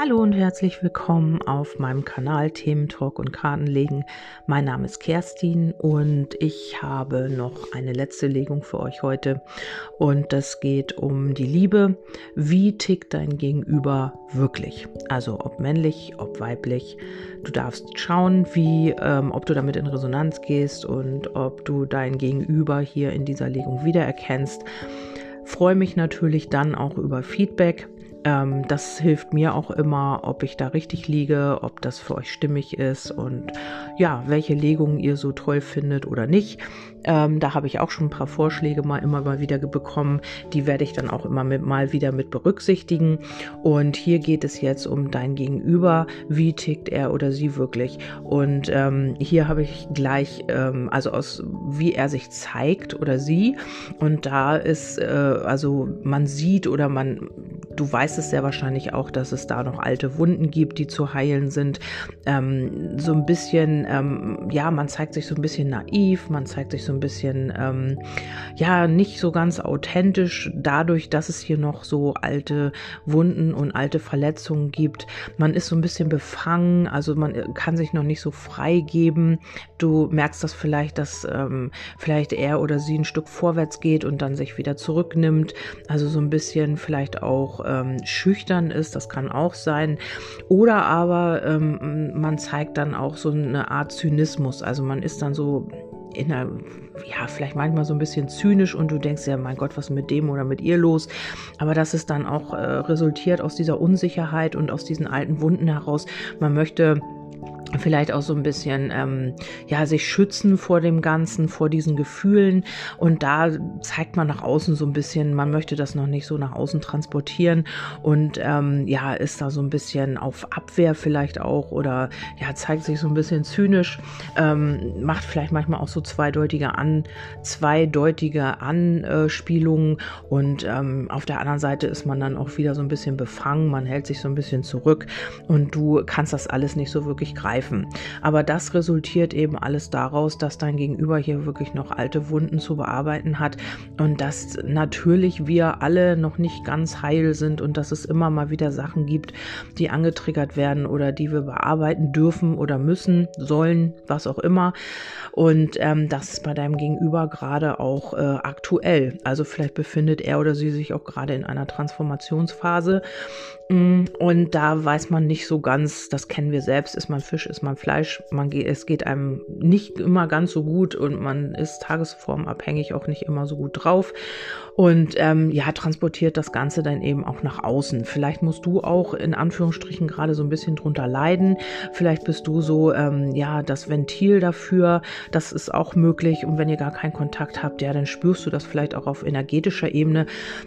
Hallo und herzlich willkommen auf meinem Kanal Themen Talk und Kartenlegen. Mein Name ist Kerstin und ich habe noch eine letzte Legung für euch heute und das geht um die Liebe. Wie tickt dein Gegenüber wirklich? Also ob männlich, ob weiblich. Du darfst schauen, wie, ähm, ob du damit in Resonanz gehst und ob du dein Gegenüber hier in dieser Legung wiedererkennst. Freue mich natürlich dann auch über Feedback ähm, das hilft mir auch immer, ob ich da richtig liege, ob das für euch stimmig ist und ja, welche Legungen ihr so toll findet oder nicht. Ähm, da habe ich auch schon ein paar Vorschläge mal immer mal wieder bekommen. Die werde ich dann auch immer mit, mal wieder mit berücksichtigen. Und hier geht es jetzt um dein Gegenüber. Wie tickt er oder sie wirklich? Und ähm, hier habe ich gleich, ähm, also aus wie er sich zeigt oder sie. Und da ist, äh, also man sieht oder man, du weißt es sehr wahrscheinlich auch, dass es da noch alte Wunden gibt, die zu heilen sind. Ähm, so ein bisschen, ähm, ja, man zeigt sich so ein bisschen naiv, man zeigt sich so ein bisschen, ähm, ja, nicht so ganz authentisch, dadurch, dass es hier noch so alte Wunden und alte Verletzungen gibt. Man ist so ein bisschen befangen, also man kann sich noch nicht so frei geben. Du merkst das vielleicht, dass ähm, vielleicht er oder sie ein Stück vorwärts geht und dann sich wieder zurücknimmt. Also so ein bisschen vielleicht auch ähm, schüchtern ist, das kann auch sein. Oder aber ähm, man zeigt dann auch so eine Art Zynismus. Also man ist dann so in einer, ja, vielleicht manchmal so ein bisschen zynisch und du denkst ja, mein Gott, was ist mit dem oder mit ihr los? Aber das ist dann auch äh, resultiert aus dieser Unsicherheit und aus diesen alten Wunden heraus. Man möchte vielleicht auch so ein bisschen ähm, ja sich schützen vor dem Ganzen, vor diesen Gefühlen. Und da zeigt man nach außen so ein bisschen, man möchte das noch nicht so nach außen transportieren und ähm, ja ist da so ein bisschen auf Abwehr vielleicht auch oder ja zeigt sich so ein bisschen zynisch, ähm, macht vielleicht manchmal auch so zweideutige an zweideutige Anspielungen. Und ähm, auf der anderen Seite ist man dann auch wieder so ein bisschen befangen, man hält sich so ein bisschen zurück. Und du kannst das alles nicht so wirklich greifen greifen. Aber das resultiert eben alles daraus, dass dein Gegenüber hier wirklich noch alte Wunden zu bearbeiten hat und dass natürlich wir alle noch nicht ganz heil sind und dass es immer mal wieder Sachen gibt, die angetriggert werden oder die wir bearbeiten dürfen oder müssen, sollen, was auch immer. Und ähm, das ist bei deinem Gegenüber gerade auch äh, aktuell. Also vielleicht befindet er oder sie sich auch gerade in einer Transformationsphase. Mm, und da weiß man nicht so ganz, das kennen wir selbst, ist man Fisch, ist man Fleisch, man geht, es geht einem nicht immer ganz so gut und man ist tagesformabhängig auch nicht immer so gut drauf und ähm, ja, transportiert das Ganze dann eben auch nach außen. Vielleicht musst du auch in Anführungsstrichen gerade so ein bisschen drunter leiden. Vielleicht bist du so, ähm, ja, das Ventil dafür. Das ist auch möglich. Und wenn ihr gar keinen Kontakt habt, ja, dann spürst du das vielleicht auch auf energetischer Ebene,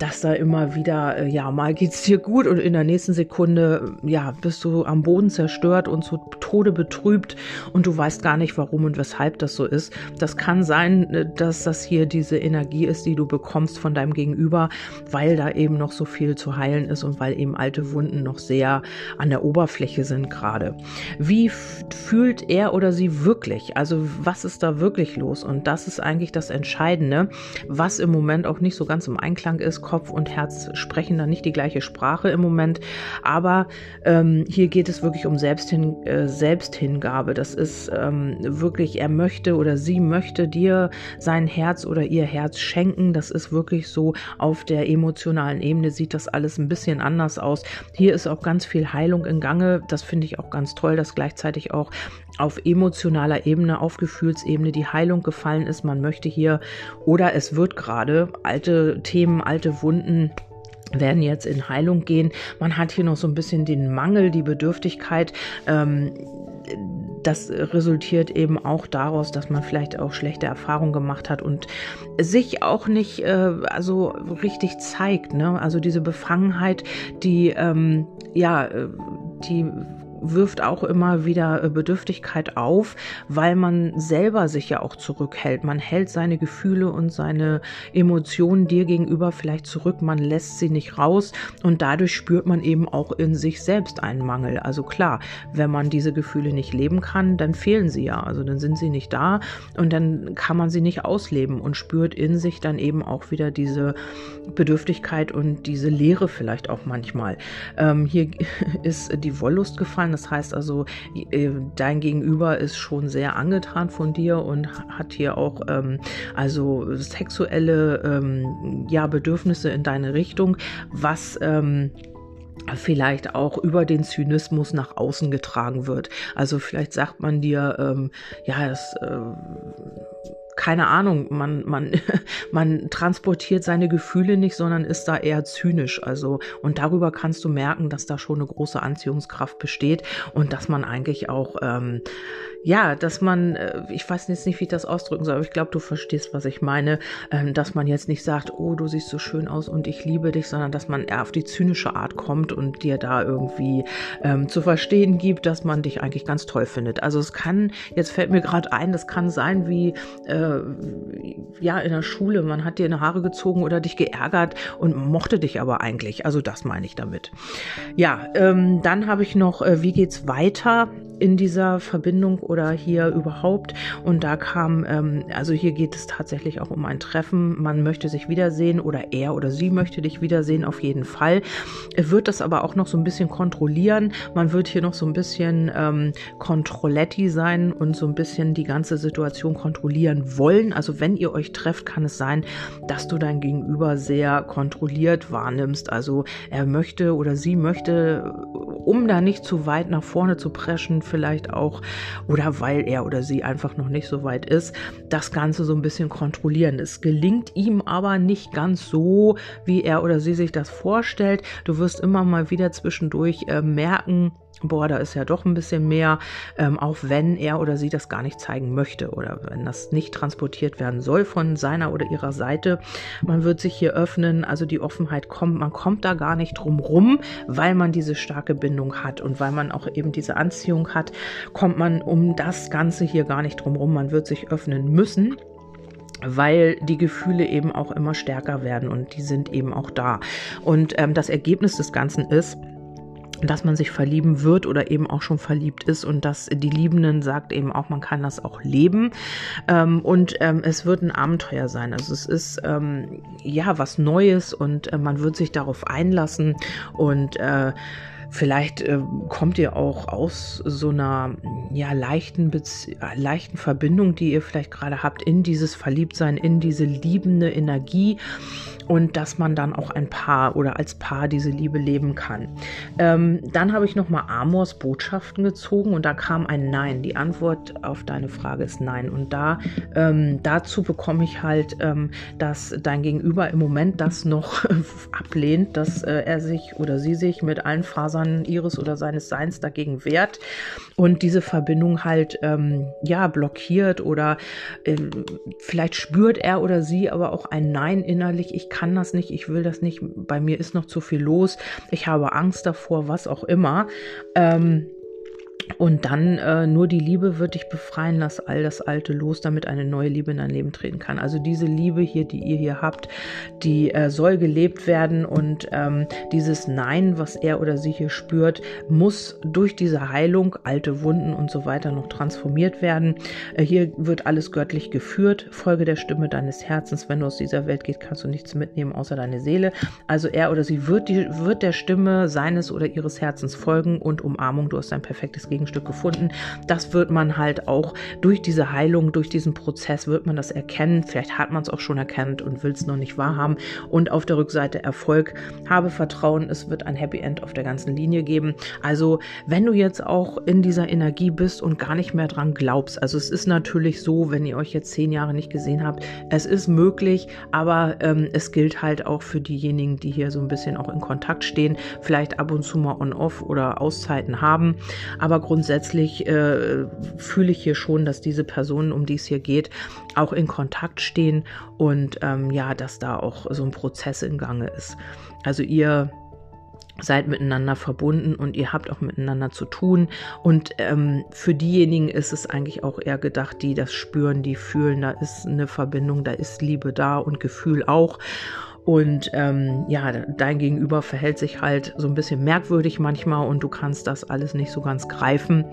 dass da immer wieder, äh, ja, mal geht's dir gut und in der nächsten Sekunde, ja, bist du am Boden zerstört und zu Tode betrübt und du weißt gar nicht, warum und weshalb das so ist. Das kann sein, äh, dass das hier diese Energie ist, die du bekommst von deinem Gegenüber, weil da eben noch so viel zu heilen ist und weil eben alte Wunden noch sehr an der Oberfläche sind gerade. Wie fühlt er oder sie wirklich? Also was ist da wirklich los? Und das ist eigentlich das Entscheidende, was im Moment auch nicht so ganz im Einklang ist. Kopf und Herz sprechen da nicht die gleiche Sprache im Moment, aber ähm, hier geht es wirklich um Selbsthin äh, Selbsthingabe. Das ist ähm, wirklich, er möchte oder sie möchte dir sein Herz oder ihr Herz schenken. Das ist wirklich so auf der emotionalen Ebene sieht das alles ein bisschen anders aus. Hier ist auch ganz viel Heilung in Gange. Das finde ich auch ganz toll, dass gleichzeitig auch auf emotionaler Ebene, auf Gefühlsebene die Heilung gefallen ist. Man möchte hier oder es wird gerade alte Themen, alte Wunden werden jetzt in Heilung gehen. Man hat hier noch so ein bisschen den Mangel, die Bedürftigkeit. Ähm, das resultiert eben auch daraus, dass man vielleicht auch schlechte Erfahrungen gemacht hat und sich auch nicht äh, also richtig zeigt. Ne? Also diese Befangenheit, die ähm, ja, äh, die wirft auch immer wieder äh, Bedürftigkeit auf, weil man selber sich ja auch zurückhält. Man hält seine Gefühle und seine Emotionen dir gegenüber vielleicht zurück, man lässt sie nicht raus und dadurch spürt man eben auch in sich selbst einen Mangel. Also klar, wenn man diese Gefühle nicht leben kann, dann fehlen sie ja, also dann sind sie nicht da und dann kann man sie nicht ausleben und spürt in sich dann eben auch wieder diese Bedürftigkeit und diese Leere vielleicht auch manchmal. Ähm, hier ist die Wollust gefallen, das heißt also, äh, dein Gegenüber ist schon sehr angetan von dir und hat hier auch ähm, also sexuelle ähm, ja, Bedürfnisse in deine Richtung, was ähm, vielleicht auch über den Zynismus nach außen getragen wird. Also vielleicht sagt man dir, ähm, ja, es äh, keine Ahnung, man, man, man transportiert seine Gefühle nicht, sondern ist da eher zynisch. Also, und darüber kannst du merken, dass da schon eine große Anziehungskraft besteht und dass man eigentlich auch, ähm, ja, dass man, äh, ich weiß jetzt nicht, wie ich das ausdrücken soll, aber ich glaube, du verstehst, was ich meine, ähm, dass man jetzt nicht sagt, oh, du siehst so schön aus und ich liebe dich, sondern dass man eher auf die zynische Art kommt und dir da irgendwie ähm, zu verstehen gibt, dass man dich eigentlich ganz toll findet. Also es kann, jetzt fällt mir gerade ein, das kann sein wie, äh, ja, in der Schule, man hat dir eine Haare gezogen oder dich geärgert und mochte dich aber eigentlich. Also das meine ich damit. Ja, ähm, dann habe ich noch, äh, wie geht's weiter? in dieser Verbindung oder hier überhaupt. Und da kam, ähm, also hier geht es tatsächlich auch um ein Treffen. Man möchte sich wiedersehen oder er oder sie möchte dich wiedersehen, auf jeden Fall. Er wird das aber auch noch so ein bisschen kontrollieren. Man wird hier noch so ein bisschen ähm, Kontrolletti sein und so ein bisschen die ganze Situation kontrollieren wollen. Also wenn ihr euch trefft, kann es sein, dass du dein Gegenüber sehr kontrolliert wahrnimmst. Also er möchte oder sie möchte, um da nicht zu weit nach vorne zu preschen, vielleicht auch oder weil er oder sie einfach noch nicht so weit ist, das Ganze so ein bisschen kontrollieren. Es gelingt ihm aber nicht ganz so, wie er oder sie sich das vorstellt. Du wirst immer mal wieder zwischendurch äh, merken, boah, da ist ja doch ein bisschen mehr, ähm, auch wenn er oder sie das gar nicht zeigen möchte oder wenn das nicht transportiert werden soll von seiner oder ihrer Seite. Man wird sich hier öffnen, also die Offenheit kommt, man kommt da gar nicht drum rum, weil man diese starke Bindung hat und weil man auch eben diese Anziehung hat, kommt man um das Ganze hier gar nicht drum rum. Man wird sich öffnen müssen weil die Gefühle eben auch immer stärker werden und die sind eben auch da. Und ähm, das Ergebnis des Ganzen ist, dass man sich verlieben wird oder eben auch schon verliebt ist und dass die Liebenden sagt eben auch, man kann das auch leben ähm, und ähm, es wird ein Abenteuer sein. Also es ist ähm, ja was Neues und äh, man wird sich darauf einlassen und äh, Vielleicht äh, kommt ihr auch aus so einer ja, leichten, Bezie leichten Verbindung, die ihr vielleicht gerade habt, in dieses Verliebtsein, in diese liebende Energie und dass man dann auch ein Paar oder als Paar diese Liebe leben kann. Ähm, dann habe ich nochmal Amors Botschaften gezogen und da kam ein Nein. Die Antwort auf deine Frage ist Nein. Und da ähm, dazu bekomme ich halt, ähm, dass dein Gegenüber im Moment das noch ablehnt, dass äh, er sich oder sie sich mit allen Fasern ihres oder seines Seins dagegen wehrt und diese Verbindung halt ähm, ja blockiert oder ähm, vielleicht spürt er oder sie aber auch ein Nein innerlich. Ich kann das nicht, ich will das nicht, bei mir ist noch zu viel los, ich habe Angst davor, was auch immer. Ähm, und dann äh, nur die Liebe wird dich befreien, lass all das Alte los, damit eine neue Liebe in dein Leben treten kann. Also diese Liebe hier, die ihr hier habt, die äh, soll gelebt werden und ähm, dieses Nein, was er oder sie hier spürt, muss durch diese Heilung, alte Wunden und so weiter noch transformiert werden. Äh, hier wird alles göttlich geführt. Folge der Stimme deines Herzens. Wenn du aus dieser Welt gehst, kannst du nichts mitnehmen außer deine Seele. Also er oder sie wird, die, wird der Stimme seines oder ihres Herzens folgen und Umarmung. Du hast ein perfektes Gegenstück gefunden. Das wird man halt auch durch diese Heilung, durch diesen Prozess wird man das erkennen. Vielleicht hat man es auch schon erkannt und will es noch nicht wahrhaben. Und auf der Rückseite Erfolg. Habe Vertrauen, es wird ein Happy End auf der ganzen Linie geben. Also wenn du jetzt auch in dieser Energie bist und gar nicht mehr dran glaubst, also es ist natürlich so, wenn ihr euch jetzt zehn Jahre nicht gesehen habt, es ist möglich, aber ähm, es gilt halt auch für diejenigen, die hier so ein bisschen auch in Kontakt stehen, vielleicht ab und zu mal on-off oder Auszeiten haben. Aber grundsätzlich äh, fühle ich hier schon, dass diese Personen, um die es hier geht, auch in Kontakt stehen und ähm, ja, dass da auch so ein Prozess in Gange ist. Also ihr seid miteinander verbunden und ihr habt auch miteinander zu tun. Und ähm, für diejenigen ist es eigentlich auch eher gedacht, die das spüren, die fühlen, da ist eine Verbindung, da ist Liebe da und Gefühl auch. Und ähm, ja, dein Gegenüber verhält sich halt so ein bisschen merkwürdig manchmal und du kannst das alles nicht so ganz greifen.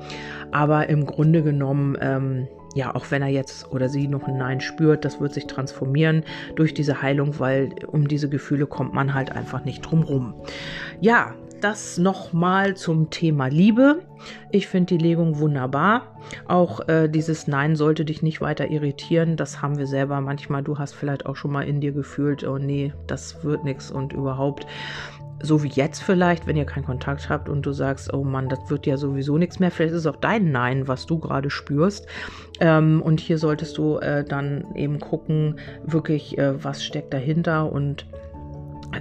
Aber im Grunde genommen, ähm, ja, auch wenn er jetzt oder sie noch ein Nein spürt, das wird sich transformieren durch diese Heilung, weil um diese Gefühle kommt man halt einfach nicht drum rum. Ja, das nochmal zum Thema Liebe. Ich finde die Legung wunderbar. Auch äh, dieses Nein sollte dich nicht weiter irritieren. Das haben wir selber manchmal. Du hast vielleicht auch schon mal in dir gefühlt, oh nee, das wird nichts und überhaupt. So wie jetzt vielleicht, wenn ihr keinen Kontakt habt und du sagst, oh Mann, das wird ja sowieso nichts mehr. Vielleicht ist es auch dein Nein, was du gerade spürst. Ähm, und hier solltest du äh, dann eben gucken, wirklich, äh, was steckt dahinter und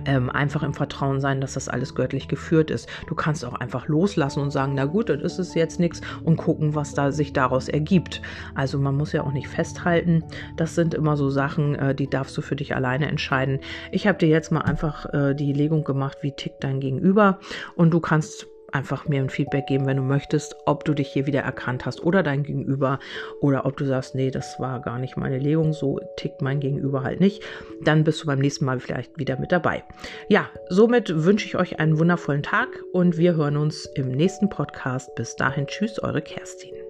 ähm, einfach im Vertrauen sein, dass das alles göttlich geführt ist. Du kannst auch einfach loslassen und sagen, na gut, dann ist es jetzt nichts und gucken, was da sich daraus ergibt. Also man muss ja auch nicht festhalten. Das sind immer so Sachen, äh, die darfst du für dich alleine entscheiden. Ich habe dir jetzt mal einfach äh, die Legung gemacht, wie tickt dein Gegenüber und du kannst einfach mir ein Feedback geben, wenn du möchtest, ob du dich hier wieder erkannt hast oder dein Gegenüber oder ob du sagst, nee, das war gar nicht meine Legung, so tickt mein Gegenüber halt nicht. Dann bist du beim nächsten Mal vielleicht wieder mit dabei. Ja, somit wünsche ich euch einen wundervollen Tag und wir hören uns im nächsten Podcast. Bis dahin, tschüss, eure Kerstin.